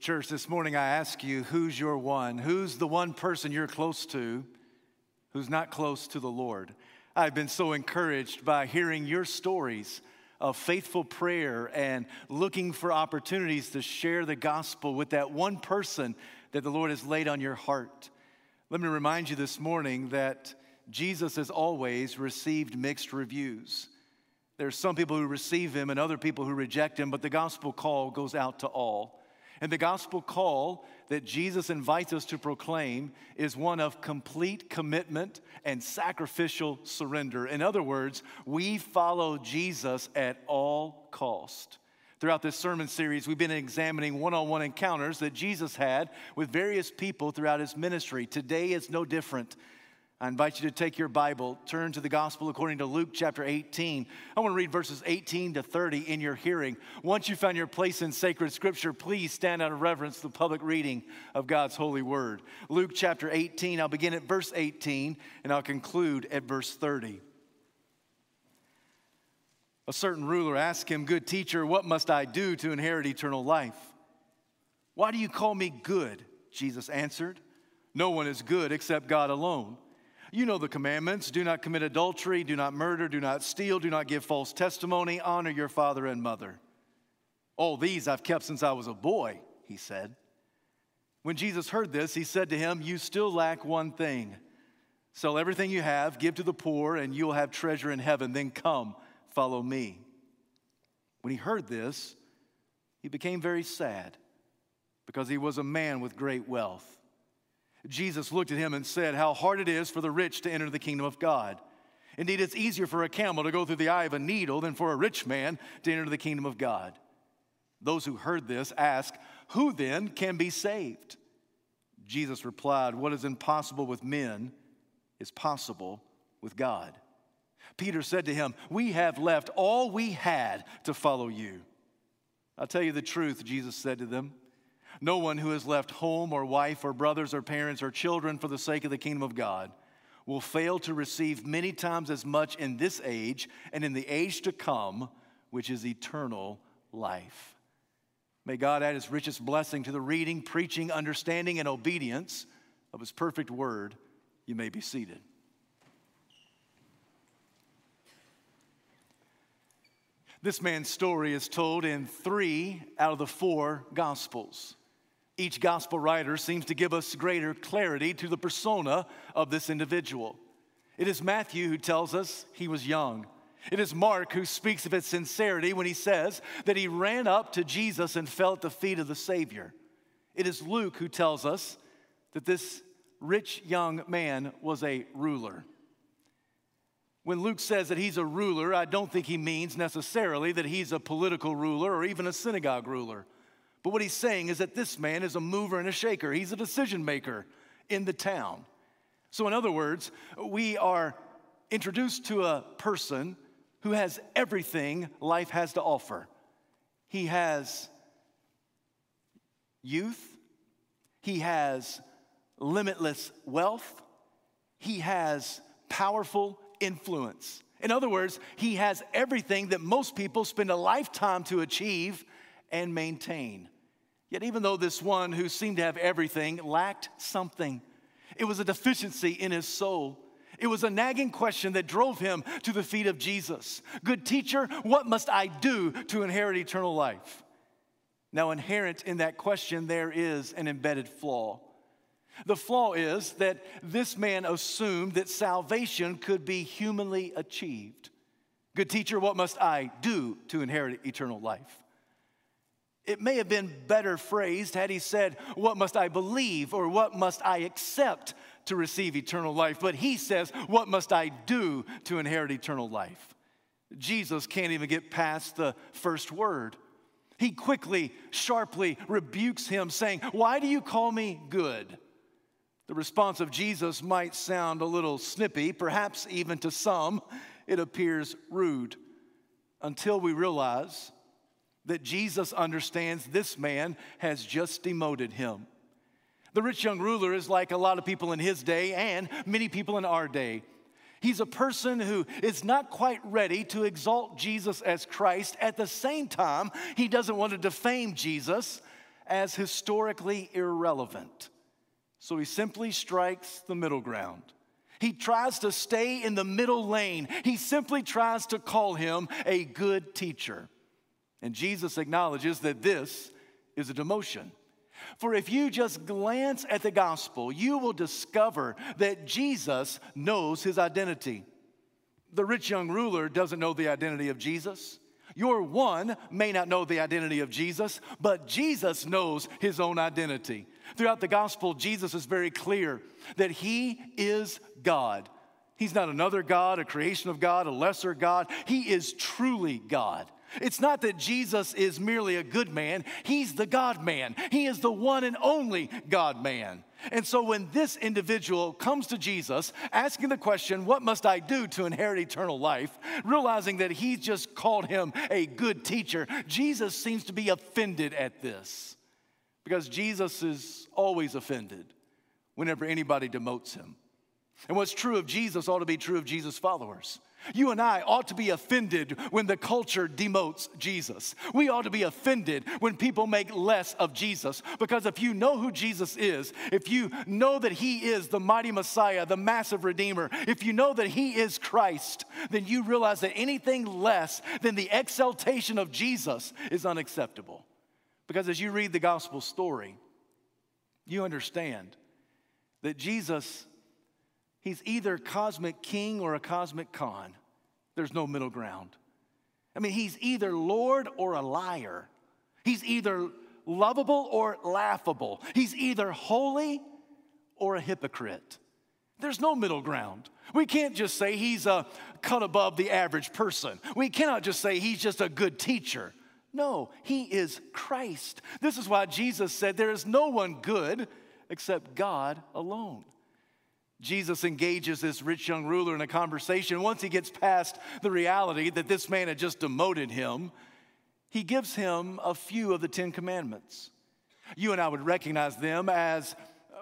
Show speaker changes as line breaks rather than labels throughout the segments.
Church, this morning I ask you, who's your one? Who's the one person you're close to who's not close to the Lord? I've been so encouraged by hearing your stories of faithful prayer and looking for opportunities to share the gospel with that one person that the Lord has laid on your heart. Let me remind you this morning that Jesus has always received mixed reviews. There are some people who receive him and other people who reject him, but the gospel call goes out to all. And the gospel call that Jesus invites us to proclaim is one of complete commitment and sacrificial surrender. In other words, we follow Jesus at all cost. Throughout this sermon series, we've been examining one on one encounters that Jesus had with various people throughout his ministry. Today is no different. I invite you to take your Bible, turn to the Gospel according to Luke chapter 18. I want to read verses 18 to 30 in your hearing. Once you found your place in sacred scripture, please stand out of reverence the public reading of God's holy word. Luke chapter 18, I'll begin at verse 18 and I'll conclude at verse 30. A certain ruler asked him, Good teacher, what must I do to inherit eternal life? Why do you call me good? Jesus answered. No one is good except God alone. You know the commandments do not commit adultery, do not murder, do not steal, do not give false testimony, honor your father and mother. All these I've kept since I was a boy, he said. When Jesus heard this, he said to him, You still lack one thing. Sell everything you have, give to the poor, and you'll have treasure in heaven. Then come, follow me. When he heard this, he became very sad because he was a man with great wealth. Jesus looked at him and said, How hard it is for the rich to enter the kingdom of God. Indeed, it's easier for a camel to go through the eye of a needle than for a rich man to enter the kingdom of God. Those who heard this asked, Who then can be saved? Jesus replied, What is impossible with men is possible with God. Peter said to him, We have left all we had to follow you. I'll tell you the truth, Jesus said to them. No one who has left home or wife or brothers or parents or children for the sake of the kingdom of God will fail to receive many times as much in this age and in the age to come, which is eternal life. May God add his richest blessing to the reading, preaching, understanding, and obedience of his perfect word. You may be seated. This man's story is told in three out of the four gospels. Each gospel writer seems to give us greater clarity to the persona of this individual. It is Matthew who tells us he was young. It is Mark who speaks of his sincerity when he says that he ran up to Jesus and fell at the feet of the Savior. It is Luke who tells us that this rich young man was a ruler. When Luke says that he's a ruler, I don't think he means necessarily that he's a political ruler or even a synagogue ruler. But what he's saying is that this man is a mover and a shaker. He's a decision maker in the town. So, in other words, we are introduced to a person who has everything life has to offer. He has youth, he has limitless wealth, he has powerful influence. In other words, he has everything that most people spend a lifetime to achieve and maintain. Yet, even though this one who seemed to have everything lacked something, it was a deficiency in his soul. It was a nagging question that drove him to the feet of Jesus. Good teacher, what must I do to inherit eternal life? Now, inherent in that question, there is an embedded flaw. The flaw is that this man assumed that salvation could be humanly achieved. Good teacher, what must I do to inherit eternal life? It may have been better phrased had he said, What must I believe or what must I accept to receive eternal life? But he says, What must I do to inherit eternal life? Jesus can't even get past the first word. He quickly, sharply rebukes him, saying, Why do you call me good? The response of Jesus might sound a little snippy, perhaps even to some, it appears rude, until we realize that Jesus understands this man has just demoted him. The rich young ruler is like a lot of people in his day and many people in our day. He's a person who is not quite ready to exalt Jesus as Christ. At the same time, he doesn't want to defame Jesus as historically irrelevant. So he simply strikes the middle ground. He tries to stay in the middle lane. He simply tries to call him a good teacher. And Jesus acknowledges that this is a demotion. For if you just glance at the gospel, you will discover that Jesus knows his identity. The rich young ruler doesn't know the identity of Jesus. Your one may not know the identity of Jesus, but Jesus knows his own identity. Throughout the gospel, Jesus is very clear that he is God. He's not another God, a creation of God, a lesser God. He is truly God. It's not that Jesus is merely a good man, he's the God man. He is the one and only God man. And so when this individual comes to Jesus asking the question, What must I do to inherit eternal life? realizing that he just called him a good teacher, Jesus seems to be offended at this because Jesus is always offended whenever anybody demotes him. And what's true of Jesus ought to be true of Jesus' followers. You and I ought to be offended when the culture demotes Jesus. We ought to be offended when people make less of Jesus because if you know who Jesus is, if you know that He is the mighty Messiah, the massive Redeemer, if you know that He is Christ, then you realize that anything less than the exaltation of Jesus is unacceptable. Because as you read the gospel story, you understand that Jesus He's either cosmic king or a cosmic con. There's no middle ground. I mean, he's either Lord or a liar. He's either lovable or laughable. He's either holy or a hypocrite. There's no middle ground. We can't just say he's a cut above the average person. We cannot just say he's just a good teacher. No, he is Christ. This is why Jesus said there is no one good except God alone. Jesus engages this rich young ruler in a conversation. Once he gets past the reality that this man had just demoted him, he gives him a few of the Ten Commandments. You and I would recognize them as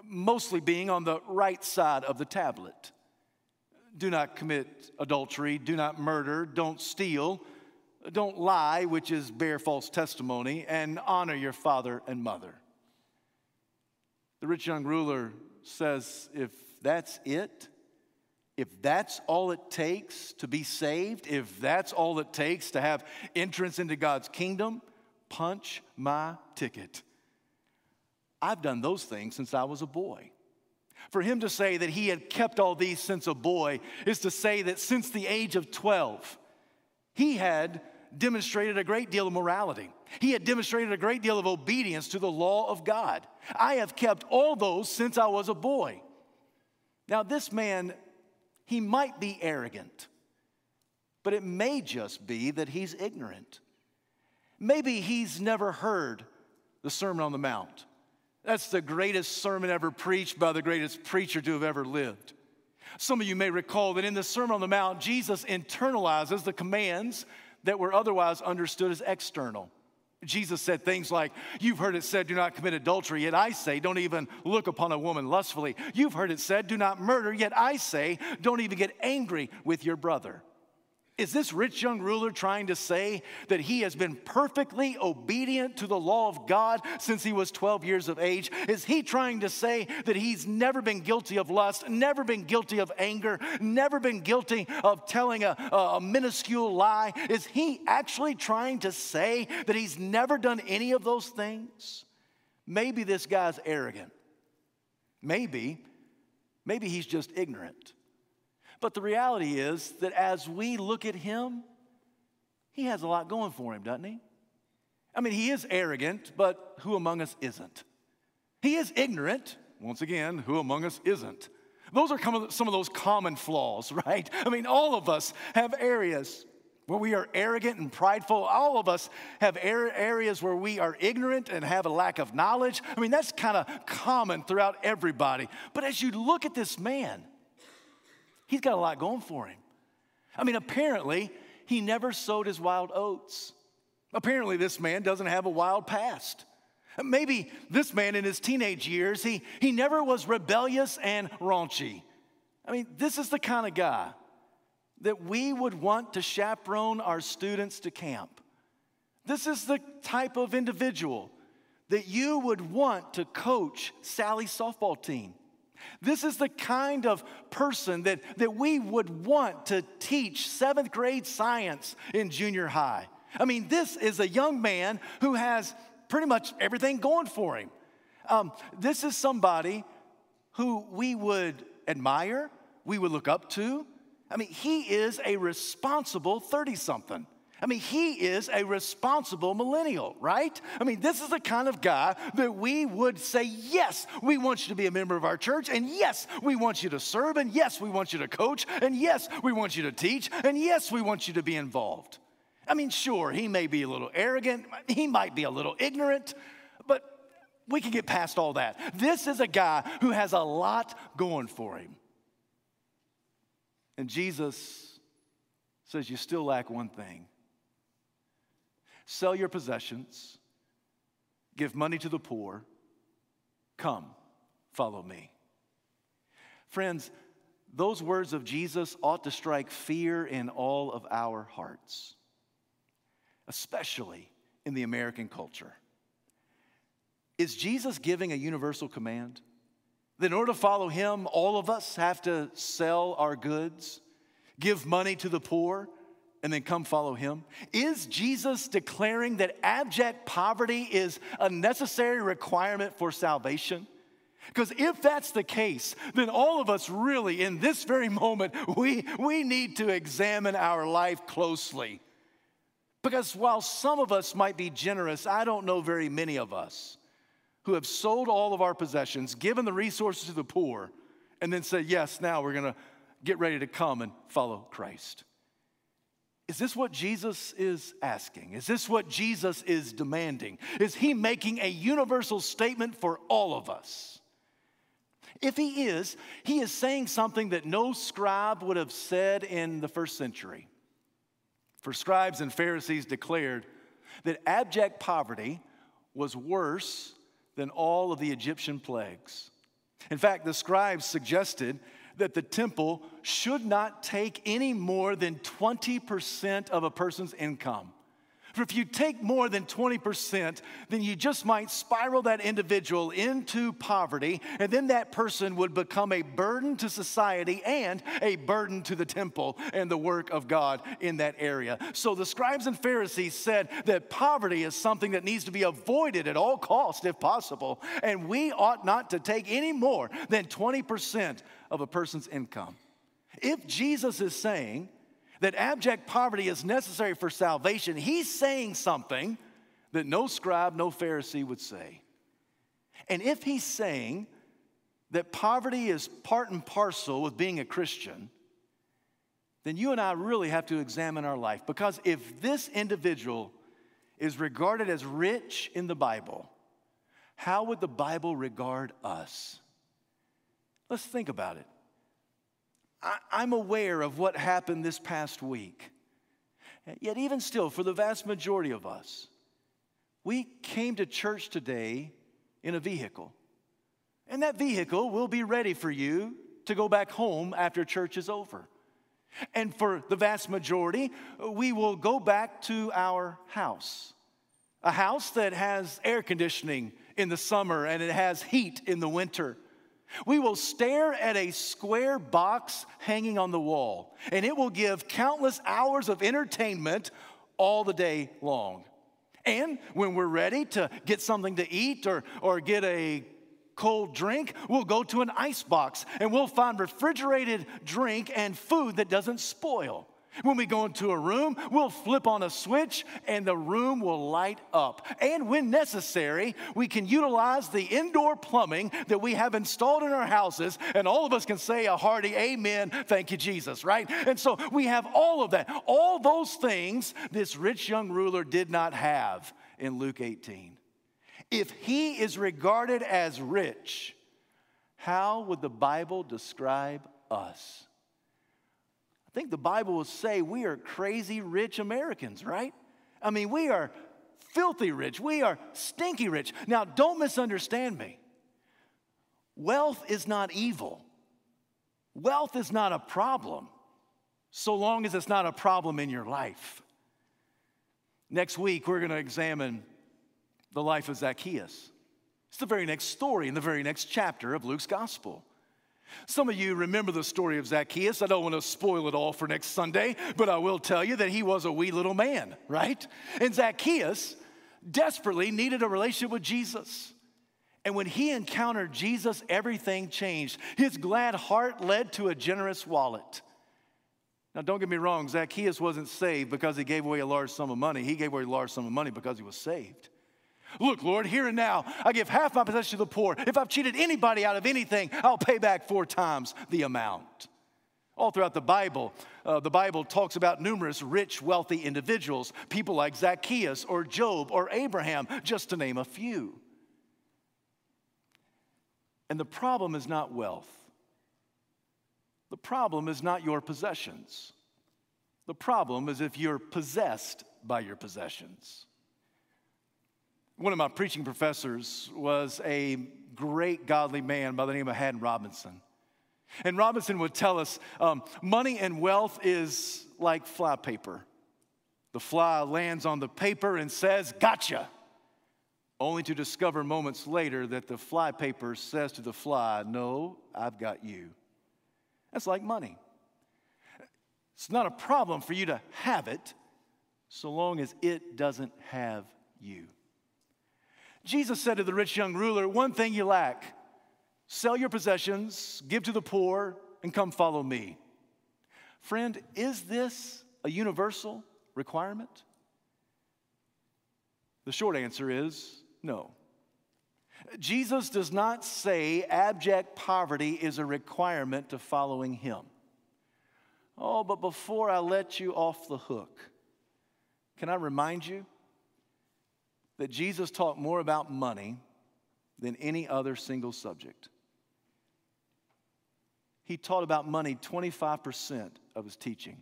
mostly being on the right side of the tablet. Do not commit adultery, do not murder, don't steal, don't lie, which is bear false testimony, and honor your father and mother. The rich young ruler says, If that's it, if that's all it takes to be saved, if that's all it takes to have entrance into God's kingdom, punch my ticket. I've done those things since I was a boy. For him to say that he had kept all these since a boy is to say that since the age of 12, he had demonstrated a great deal of morality. He had demonstrated a great deal of obedience to the law of God. I have kept all those since I was a boy. Now, this man, he might be arrogant, but it may just be that he's ignorant. Maybe he's never heard the Sermon on the Mount. That's the greatest sermon ever preached by the greatest preacher to have ever lived. Some of you may recall that in the Sermon on the Mount, Jesus internalizes the commands that were otherwise understood as external. Jesus said things like, You've heard it said, do not commit adultery, yet I say, don't even look upon a woman lustfully. You've heard it said, do not murder, yet I say, don't even get angry with your brother. Is this rich young ruler trying to say that he has been perfectly obedient to the law of God since he was 12 years of age? Is he trying to say that he's never been guilty of lust, never been guilty of anger, never been guilty of telling a, a minuscule lie? Is he actually trying to say that he's never done any of those things? Maybe this guy's arrogant. Maybe, maybe he's just ignorant. But the reality is that as we look at him, he has a lot going for him, doesn't he? I mean, he is arrogant, but who among us isn't? He is ignorant. Once again, who among us isn't? Those are some of those common flaws, right? I mean, all of us have areas where we are arrogant and prideful. All of us have areas where we are ignorant and have a lack of knowledge. I mean, that's kind of common throughout everybody. But as you look at this man, He's got a lot going for him. I mean, apparently, he never sowed his wild oats. Apparently, this man doesn't have a wild past. Maybe this man in his teenage years, he, he never was rebellious and raunchy. I mean, this is the kind of guy that we would want to chaperone our students to camp. This is the type of individual that you would want to coach Sally's softball team. This is the kind of person that, that we would want to teach seventh grade science in junior high. I mean, this is a young man who has pretty much everything going for him. Um, this is somebody who we would admire, we would look up to. I mean, he is a responsible 30 something. I mean, he is a responsible millennial, right? I mean, this is the kind of guy that we would say, yes, we want you to be a member of our church, and yes, we want you to serve, and yes, we want you to coach, and yes, we want you to teach, and yes, we want you to be involved. I mean, sure, he may be a little arrogant, he might be a little ignorant, but we can get past all that. This is a guy who has a lot going for him. And Jesus says, You still lack one thing sell your possessions, give money to the poor, come, follow me. Friends, those words of Jesus ought to strike fear in all of our hearts, especially in the American culture. Is Jesus giving a universal command? That in order to follow him, all of us have to sell our goods, give money to the poor, and then come follow him? Is Jesus declaring that abject poverty is a necessary requirement for salvation? Because if that's the case, then all of us really, in this very moment, we, we need to examine our life closely. Because while some of us might be generous, I don't know very many of us who have sold all of our possessions, given the resources to the poor, and then said, Yes, now we're going to get ready to come and follow Christ. Is this what Jesus is asking? Is this what Jesus is demanding? Is he making a universal statement for all of us? If he is, he is saying something that no scribe would have said in the first century. For scribes and Pharisees declared that abject poverty was worse than all of the Egyptian plagues. In fact, the scribes suggested that the temple should not take any more than 20% of a person's income. For if you take more than 20%, then you just might spiral that individual into poverty, and then that person would become a burden to society and a burden to the temple and the work of God in that area. So the scribes and Pharisees said that poverty is something that needs to be avoided at all costs if possible, and we ought not to take any more than 20% of a person's income. If Jesus is saying that abject poverty is necessary for salvation, he's saying something that no scribe, no Pharisee would say. And if he's saying that poverty is part and parcel with being a Christian, then you and I really have to examine our life. Because if this individual is regarded as rich in the Bible, how would the Bible regard us? Let's think about it. I, am aware of what happened this past week. Yet, even still, for the vast majority of us, we came to church today in a vehicle. And that vehicle will be ready for you to go back home after church is over. And for the vast majority, we will go back to our house. A house that has air conditioning in the summer and it has heat in the winter. We will stare at a square box hanging on the wall, and it will give countless hours of entertainment all the day long. And when we're ready to get something to eat or, or get a cold drink, we'll go to an ice box and we'll find refrigerated drink and food that doesn't spoil. When we go into a room, we'll flip on a switch and the room will light up. And when necessary, we can utilize the indoor plumbing that we have installed in our houses, and all of us can say a hearty amen, thank you, Jesus, right? And so we have all of that. All those things this rich young ruler did not have in Luke 18. If he is regarded as rich, how would the Bible describe us? Think the Bible will say we are crazy rich Americans, right? I mean, we are filthy rich. We are stinky rich. Now, don't misunderstand me. Wealth is not evil. Wealth is not a problem so long as it's not a problem in your life. Next week, we're going to examine the life of Zacchaeus. It's the very next story in the very next chapter of Luke's gospel. Some of you remember the story of Zacchaeus. I don't want to spoil it all for next Sunday, but I will tell you that he was a wee little man, right? And Zacchaeus desperately needed a relationship with Jesus. And when he encountered Jesus, everything changed. His glad heart led to a generous wallet. Now, don't get me wrong, Zacchaeus wasn't saved because he gave away a large sum of money. He gave away a large sum of money because he was saved. Look, Lord, here and now, I give half my possession to the poor. If I've cheated anybody out of anything, I'll pay back four times the amount. All throughout the Bible, uh, the Bible talks about numerous rich, wealthy individuals, people like Zacchaeus or Job or Abraham, just to name a few. And the problem is not wealth, the problem is not your possessions. The problem is if you're possessed by your possessions. One of my preaching professors was a great godly man by the name of Haddon Robinson. And Robinson would tell us um, money and wealth is like flypaper. The fly lands on the paper and says, Gotcha! Only to discover moments later that the flypaper says to the fly, No, I've got you. That's like money. It's not a problem for you to have it so long as it doesn't have you. Jesus said to the rich young ruler, One thing you lack sell your possessions, give to the poor, and come follow me. Friend, is this a universal requirement? The short answer is no. Jesus does not say abject poverty is a requirement to following him. Oh, but before I let you off the hook, can I remind you that Jesus talked more about money than any other single subject. He taught about money 25% of his teaching.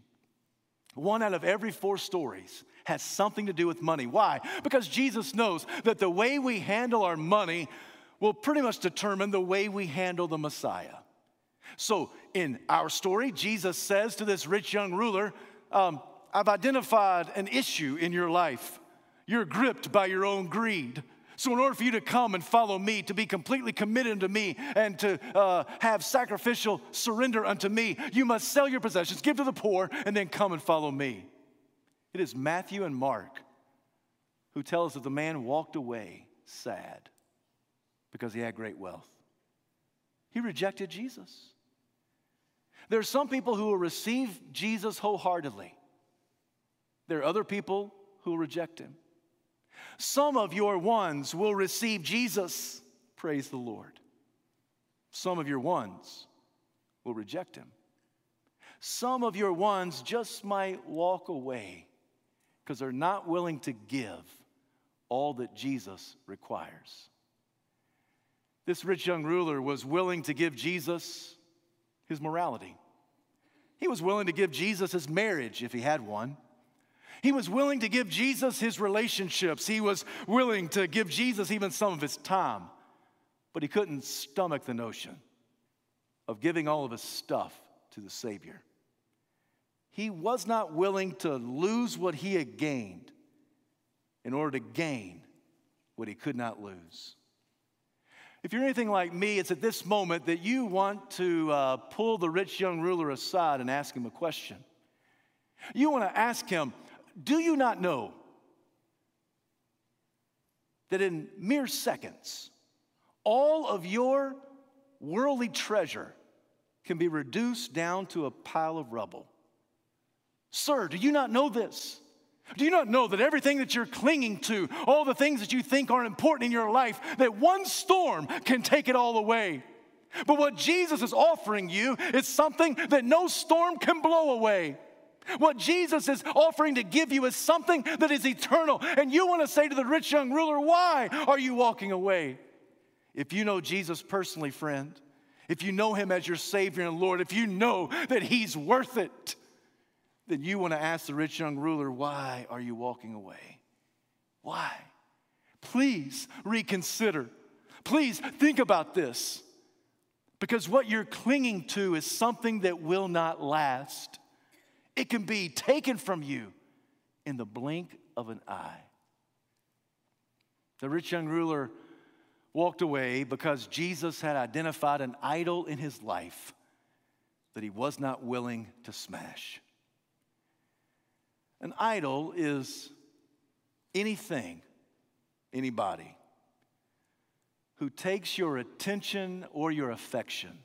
One out of every four stories has something to do with money. Why? Because Jesus knows that the way we handle our money will pretty much determine the way we handle the Messiah. So, in our story, Jesus says to this rich young ruler, um, I've identified an issue in your life. You're gripped by your own greed. So, in order for you to come and follow me, to be completely committed to me, and to uh, have sacrificial surrender unto me, you must sell your possessions, give to the poor, and then come and follow me. It is Matthew and Mark who tell us that the man walked away sad because he had great wealth. He rejected Jesus. There are some people who will receive Jesus wholeheartedly, there are other people who will reject him. Some of your ones will receive Jesus. Praise the Lord. Some of your ones will reject him. Some of your ones just might walk away because they're not willing to give all that Jesus requires. This rich young ruler was willing to give Jesus his morality. He was willing to give Jesus his marriage if he had one. He was willing to give Jesus his relationships. He was willing to give Jesus even some of his time. But he couldn't stomach the notion of giving all of his stuff to the Savior. He was not willing to lose what he had gained in order to gain what he could not lose. If you're anything like me, it's at this moment that you want to uh, pull the rich young ruler aside and ask him a question. You want to ask him, do you not know that in mere seconds, all of your worldly treasure can be reduced down to a pile of rubble? Sir, do you not know this? Do you not know that everything that you're clinging to, all the things that you think are important in your life, that one storm can take it all away? But what Jesus is offering you is something that no storm can blow away. What Jesus is offering to give you is something that is eternal. And you want to say to the rich young ruler, Why are you walking away? If you know Jesus personally, friend, if you know him as your Savior and Lord, if you know that he's worth it, then you want to ask the rich young ruler, Why are you walking away? Why? Please reconsider. Please think about this. Because what you're clinging to is something that will not last. It can be taken from you in the blink of an eye. The rich young ruler walked away because Jesus had identified an idol in his life that he was not willing to smash. An idol is anything, anybody who takes your attention or your affection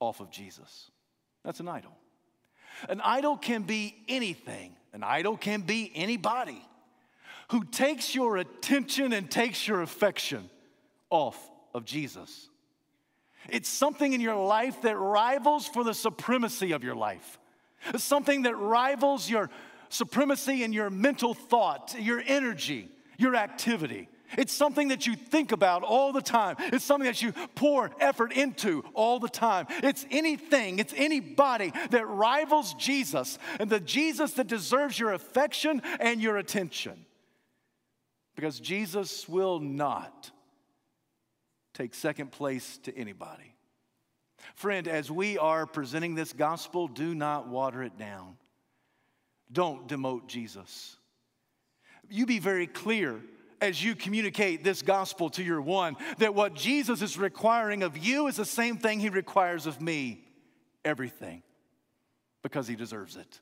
off of Jesus. That's an idol. An idol can be anything, an idol can be anybody who takes your attention and takes your affection off of Jesus. It's something in your life that rivals for the supremacy of your life. It's something that rivals your supremacy in your mental thought, your energy, your activity. It's something that you think about all the time. It's something that you pour effort into all the time. It's anything, it's anybody that rivals Jesus and the Jesus that deserves your affection and your attention. Because Jesus will not take second place to anybody. Friend, as we are presenting this gospel, do not water it down. Don't demote Jesus. You be very clear as you communicate this gospel to your one that what Jesus is requiring of you is the same thing he requires of me everything, because he deserves it.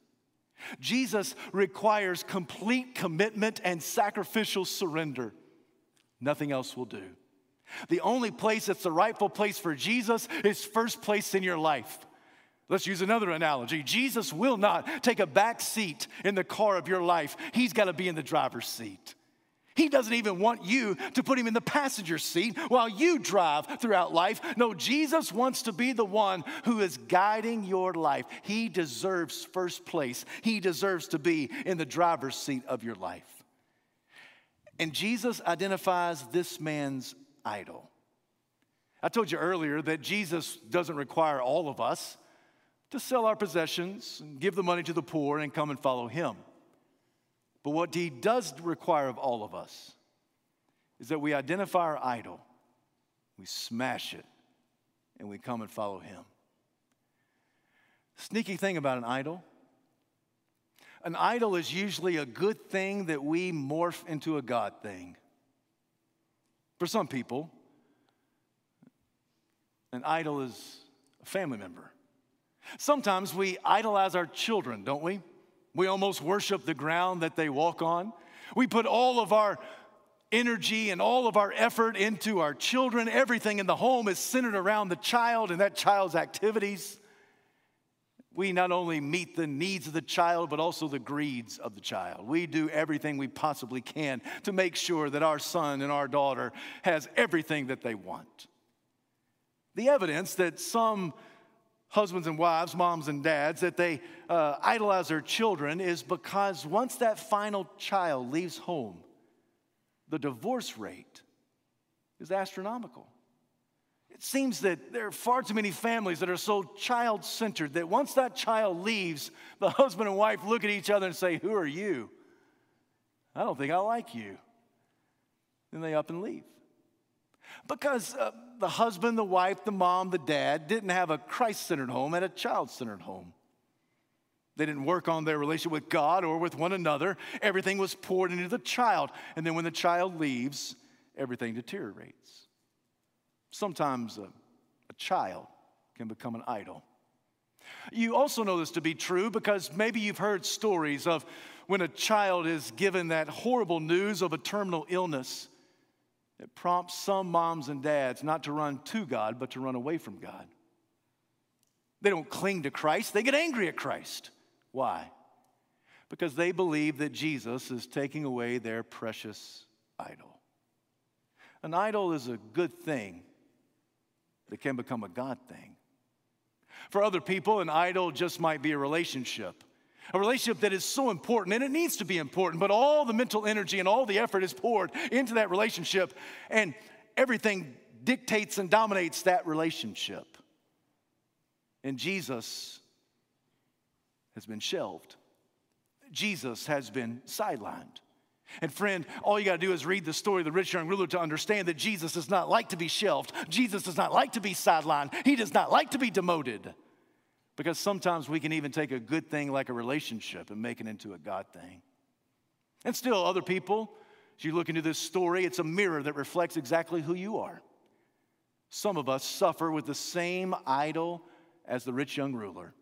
Jesus requires complete commitment and sacrificial surrender. Nothing else will do. The only place that's the rightful place for Jesus is first place in your life. Let's use another analogy. Jesus will not take a back seat in the car of your life, He's got to be in the driver's seat. He doesn't even want you to put him in the passenger seat while you drive throughout life. No, Jesus wants to be the one who is guiding your life. He deserves first place, he deserves to be in the driver's seat of your life. And Jesus identifies this man's idol. I told you earlier that Jesus doesn't require all of us to sell our possessions and give the money to the poor and come and follow him. But what he does require of all of us is that we identify our idol, we smash it, and we come and follow him. Sneaky thing about an idol an idol is usually a good thing that we morph into a God thing. For some people, an idol is a family member. Sometimes we idolize our children, don't we? We almost worship the ground that they walk on. We put all of our energy and all of our effort into our children. Everything in the home is centered around the child and that child's activities. We not only meet the needs of the child, but also the greeds of the child. We do everything we possibly can to make sure that our son and our daughter has everything that they want. The evidence that some husbands and wives, moms and dads, that they uh, idolize their children is because once that final child leaves home, the divorce rate is astronomical. It seems that there are far too many families that are so child centered that once that child leaves, the husband and wife look at each other and say, Who are you? I don't think I like you. Then they up and leave. Because uh, the husband, the wife, the mom, the dad didn't have a Christ centered home, had a child centered home. They didn't work on their relationship with God or with one another. Everything was poured into the child. And then when the child leaves, everything deteriorates. Sometimes a, a child can become an idol. You also know this to be true because maybe you've heard stories of when a child is given that horrible news of a terminal illness it prompts some moms and dads not to run to God, but to run away from God. They don't cling to Christ, they get angry at Christ. Why? Because they believe that Jesus is taking away their precious idol. An idol is a good thing that can become a God thing. For other people, an idol just might be a relationship a relationship that is so important, and it needs to be important, but all the mental energy and all the effort is poured into that relationship, and everything dictates and dominates that relationship. And Jesus has been shelved, Jesus has been sidelined. And friend, all you got to do is read the story of the rich young ruler to understand that Jesus does not like to be shelved. Jesus does not like to be sidelined. He does not like to be demoted. Because sometimes we can even take a good thing like a relationship and make it into a God thing. And still, other people As you look into this story, it's a mirror that reflects exactly who you are. Some of us suffer with the same idol as the rich young ruler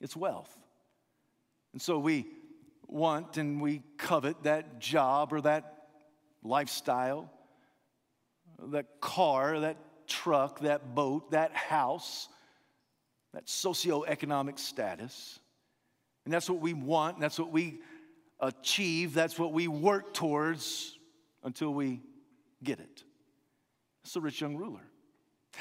it's wealth. And so we want and we covet that job or that lifestyle, that car, that truck, that boat, that house, that socioeconomic status. And that's what we want, that's what we achieve, that's what we work towards until we get it. It's the rich young ruler.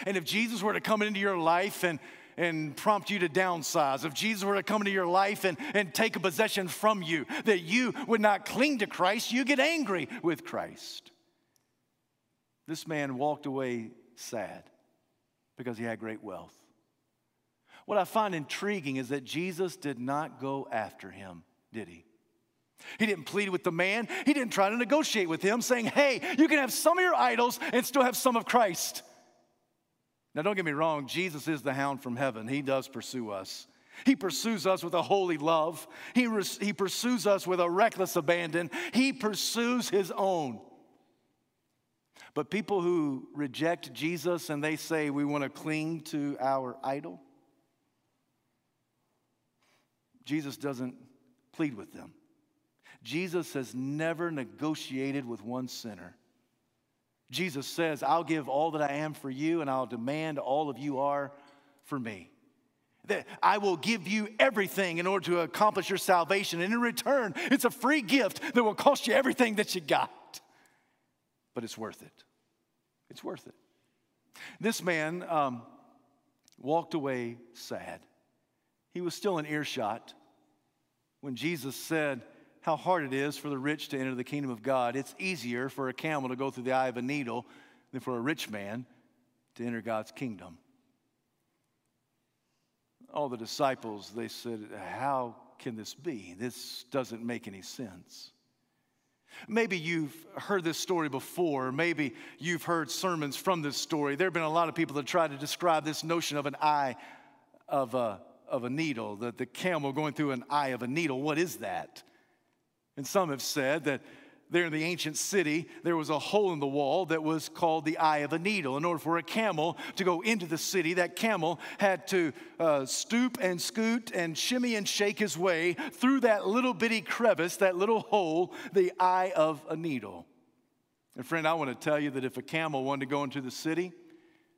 And if Jesus were to come into your life and, and prompt you to downsize, if Jesus were to come into your life and, and take a possession from you, that you would not cling to Christ, you get angry with Christ. This man walked away sad because he had great wealth. What I find intriguing is that Jesus did not go after him, did he? He didn't plead with the man. He didn't try to negotiate with him, saying, Hey, you can have some of your idols and still have some of Christ. Now, don't get me wrong, Jesus is the hound from heaven. He does pursue us. He pursues us with a holy love, He, res- he pursues us with a reckless abandon. He pursues His own. But people who reject Jesus and they say we want to cling to our idol, Jesus doesn't plead with them. Jesus has never negotiated with one sinner. Jesus says, I'll give all that I am for you, and I'll demand all of you are for me. That I will give you everything in order to accomplish your salvation. And in return, it's a free gift that will cost you everything that you got. But it's worth it. It's worth it. This man um, walked away sad. He was still in earshot when Jesus said, how hard it is for the rich to enter the kingdom of God. It's easier for a camel to go through the eye of a needle than for a rich man to enter God's kingdom. All the disciples, they said, How can this be? This doesn't make any sense. Maybe you've heard this story before. Maybe you've heard sermons from this story. There have been a lot of people that try to describe this notion of an eye of a, of a needle, the, the camel going through an eye of a needle. What is that? And some have said that there in the ancient city, there was a hole in the wall that was called the eye of a needle. In order for a camel to go into the city, that camel had to uh, stoop and scoot and shimmy and shake his way through that little bitty crevice, that little hole, the eye of a needle. And friend, I want to tell you that if a camel wanted to go into the city,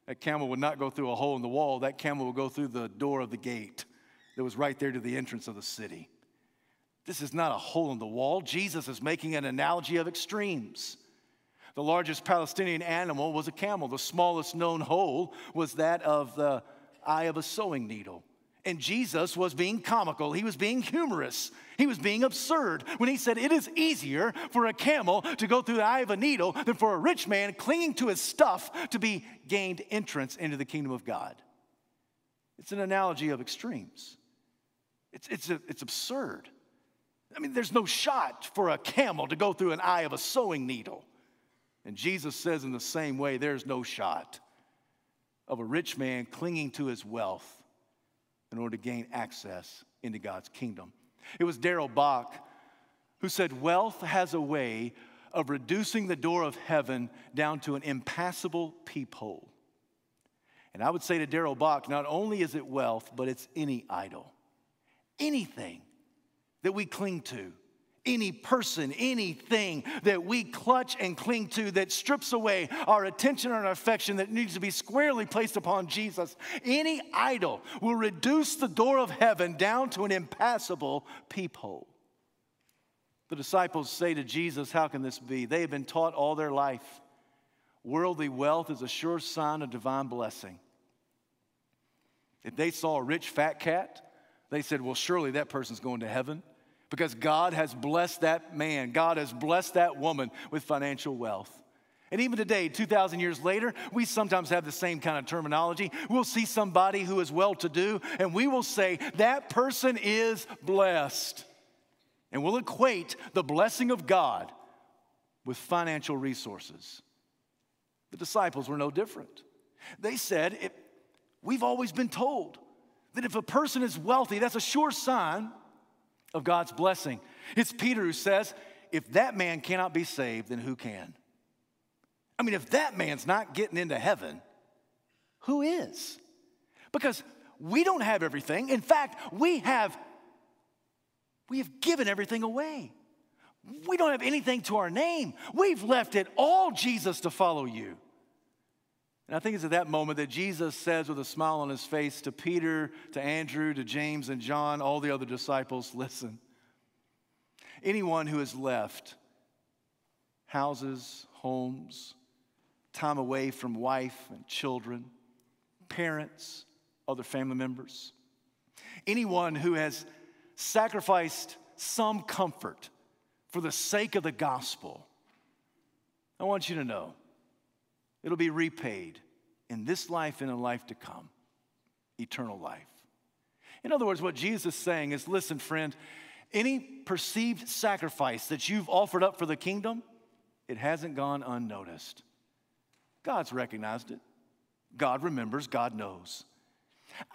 that camel would not go through a hole in the wall. That camel would go through the door of the gate that was right there to the entrance of the city. This is not a hole in the wall. Jesus is making an analogy of extremes. The largest Palestinian animal was a camel. The smallest known hole was that of the eye of a sewing needle. And Jesus was being comical. He was being humorous. He was being absurd when he said, It is easier for a camel to go through the eye of a needle than for a rich man clinging to his stuff to be gained entrance into the kingdom of God. It's an analogy of extremes. It's, it's, a, it's absurd. I mean, there's no shot for a camel to go through an eye of a sewing needle. And Jesus says, in the same way, there's no shot of a rich man clinging to his wealth in order to gain access into God's kingdom. It was Darrell Bock who said, Wealth has a way of reducing the door of heaven down to an impassable peephole. And I would say to Darrell Bock, not only is it wealth, but it's any idol. Anything that we cling to, any person, anything that we clutch and cling to that strips away our attention and our affection that needs to be squarely placed upon Jesus, any idol will reduce the door of heaven down to an impassable peephole. The disciples say to Jesus, How can this be? They have been taught all their life worldly wealth is a sure sign of divine blessing. If they saw a rich fat cat, they said, Well, surely that person's going to heaven because God has blessed that man, God has blessed that woman with financial wealth. And even today, 2,000 years later, we sometimes have the same kind of terminology. We'll see somebody who is well to do, and we will say, that person is blessed. And we'll equate the blessing of God with financial resources. The disciples were no different. They said, We've always been told that if a person is wealthy, that's a sure sign of God's blessing. It's Peter who says, if that man cannot be saved, then who can? I mean, if that man's not getting into heaven, who is? Because we don't have everything. In fact, we have we have given everything away. We don't have anything to our name. We've left it all Jesus to follow you. And I think it's at that moment that Jesus says with a smile on his face to Peter, to Andrew, to James and John, all the other disciples, listen. Anyone who has left houses, homes, time away from wife and children, parents, other family members. Anyone who has sacrificed some comfort for the sake of the gospel, I want you to know it'll be repaid in this life and in life to come eternal life. In other words, what Jesus is saying is listen, friend, any perceived sacrifice that you've offered up for the kingdom, it hasn't gone unnoticed. God's recognized it. God remembers, God knows.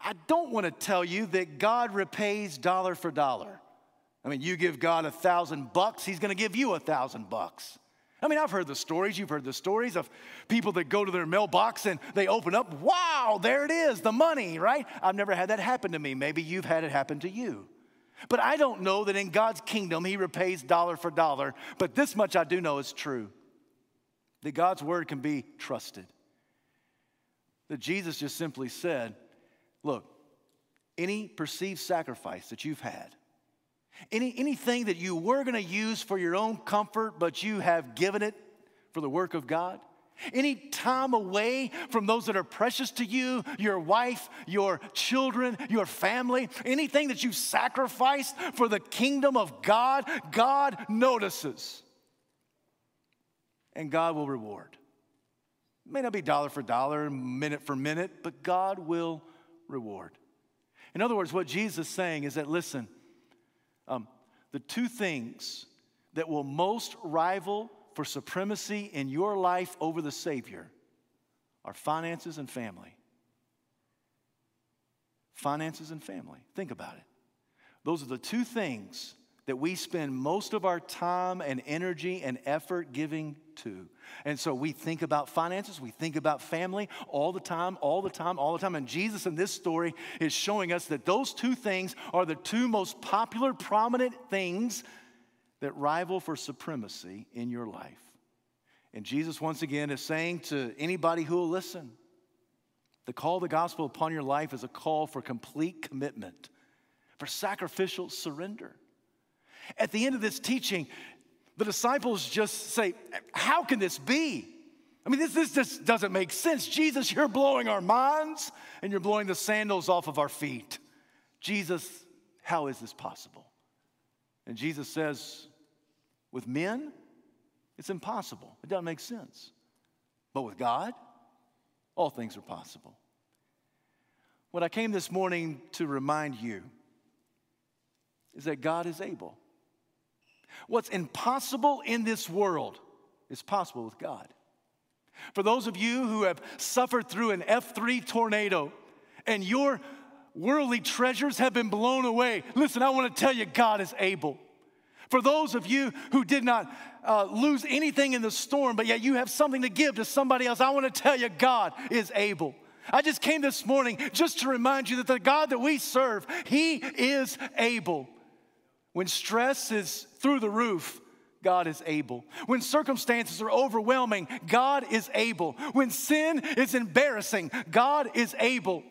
I don't want to tell you that God repays dollar for dollar. I mean, you give God a thousand bucks, He's going to give you a thousand bucks. I mean, I've heard the stories, you've heard the stories of people that go to their mailbox and they open up, wow, there it is, the money, right? I've never had that happen to me. Maybe you've had it happen to you. But I don't know that in God's kingdom He repays dollar for dollar. But this much I do know is true that God's word can be trusted. That Jesus just simply said, Look, any perceived sacrifice that you've had, any, anything that you were going to use for your own comfort, but you have given it for the work of God, any time away from those that are precious to you, your wife, your children, your family, anything that you've sacrificed for the kingdom of God, God notices. And God will reward. It may not be dollar for dollar, minute for minute, but God will reward. In other words, what Jesus is saying is that, listen, um, the two things that will most rival for supremacy in your life over the Savior are finances and family. Finances and family. Think about it. Those are the two things that we spend most of our time and energy and effort giving to. And so we think about finances, we think about family all the time, all the time, all the time. And Jesus in this story is showing us that those two things are the two most popular, prominent things that rival for supremacy in your life. And Jesus, once again, is saying to anybody who will listen the call of the gospel upon your life is a call for complete commitment, for sacrificial surrender. At the end of this teaching, the disciples just say, How can this be? I mean, this, this just doesn't make sense. Jesus, you're blowing our minds and you're blowing the sandals off of our feet. Jesus, how is this possible? And Jesus says, With men, it's impossible. It doesn't make sense. But with God, all things are possible. What I came this morning to remind you is that God is able. What's impossible in this world is possible with God. For those of you who have suffered through an F3 tornado and your worldly treasures have been blown away, listen, I want to tell you, God is able. For those of you who did not uh, lose anything in the storm, but yet you have something to give to somebody else, I want to tell you, God is able. I just came this morning just to remind you that the God that we serve, He is able. When stress is through the roof, God is able. When circumstances are overwhelming, God is able. When sin is embarrassing, God is able.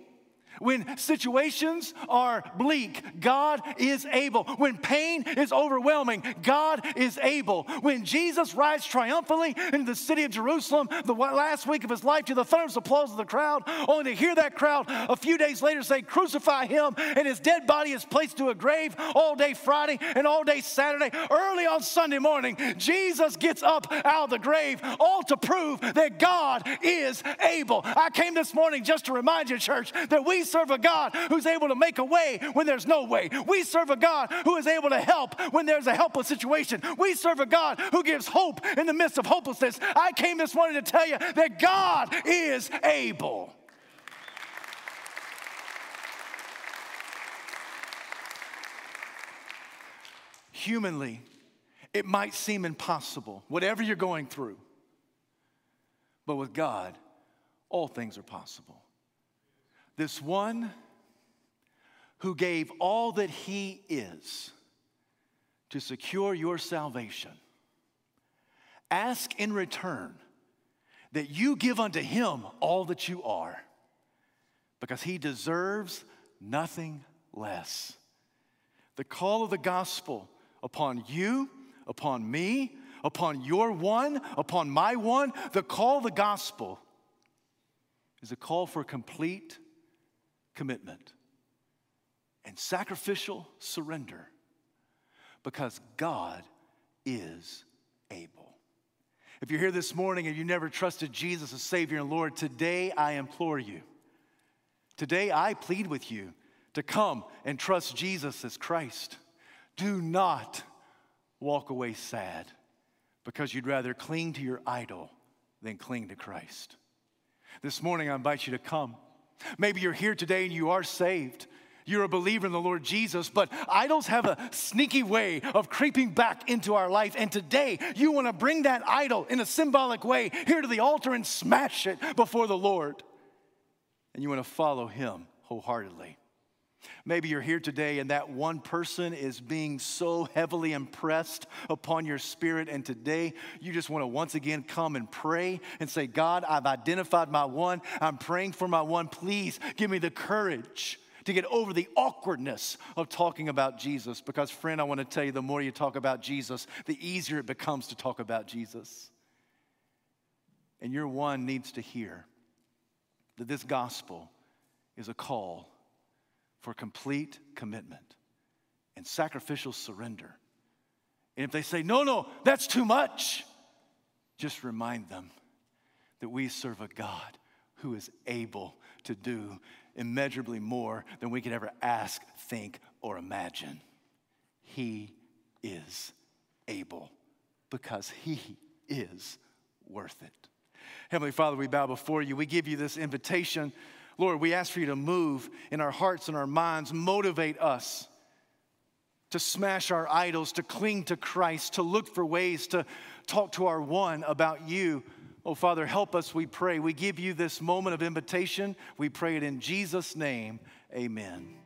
When situations are bleak, God is able. When pain is overwhelming, God is able. When Jesus rides triumphantly into the city of Jerusalem the last week of his life to the thunderous applause of the crowd, only to hear that crowd a few days later say, Crucify him, and his dead body is placed to a grave all day Friday and all day Saturday. Early on Sunday morning, Jesus gets up out of the grave, all to prove that God is able. I came this morning just to remind you, church, that we serve a God who's able to make a way when there's no way. We serve a God who is able to help when there's a helpless situation. We serve a God who gives hope in the midst of hopelessness. I came this morning to tell you that God is able. Humanly, It might seem impossible, whatever you're going through. But with God, all things are possible. This one who gave all that he is to secure your salvation, ask in return that you give unto him all that you are, because he deserves nothing less. The call of the gospel upon you, upon me, upon your one, upon my one, the call of the gospel is a call for complete commitment and sacrificial surrender because God is able. If you're here this morning and you never trusted Jesus as Savior and Lord, today I implore you. Today I plead with you to come and trust Jesus as Christ. Do not walk away sad because you'd rather cling to your idol than cling to Christ. This morning, I invite you to come. Maybe you're here today and you are saved. You're a believer in the Lord Jesus, but idols have a sneaky way of creeping back into our life. And today, you want to bring that idol in a symbolic way here to the altar and smash it before the Lord. And you want to follow Him wholeheartedly. Maybe you're here today and that one person is being so heavily impressed upon your spirit, and today you just want to once again come and pray and say, God, I've identified my one. I'm praying for my one. Please give me the courage to get over the awkwardness of talking about Jesus. Because, friend, I want to tell you the more you talk about Jesus, the easier it becomes to talk about Jesus. And your one needs to hear that this gospel is a call for complete commitment and sacrificial surrender. And if they say, no, no, that's too much, just remind them that we serve a God who is able to do immeasurably more than we could ever ask, think, or imagine. He is able because He is worth it. Heavenly Father, we bow before you. We give you this invitation Lord, we ask for you to move in our hearts and our minds, motivate us to smash our idols, to cling to Christ, to look for ways to talk to our one about you. Oh, Father, help us, we pray. We give you this moment of invitation. We pray it in Jesus' name. Amen.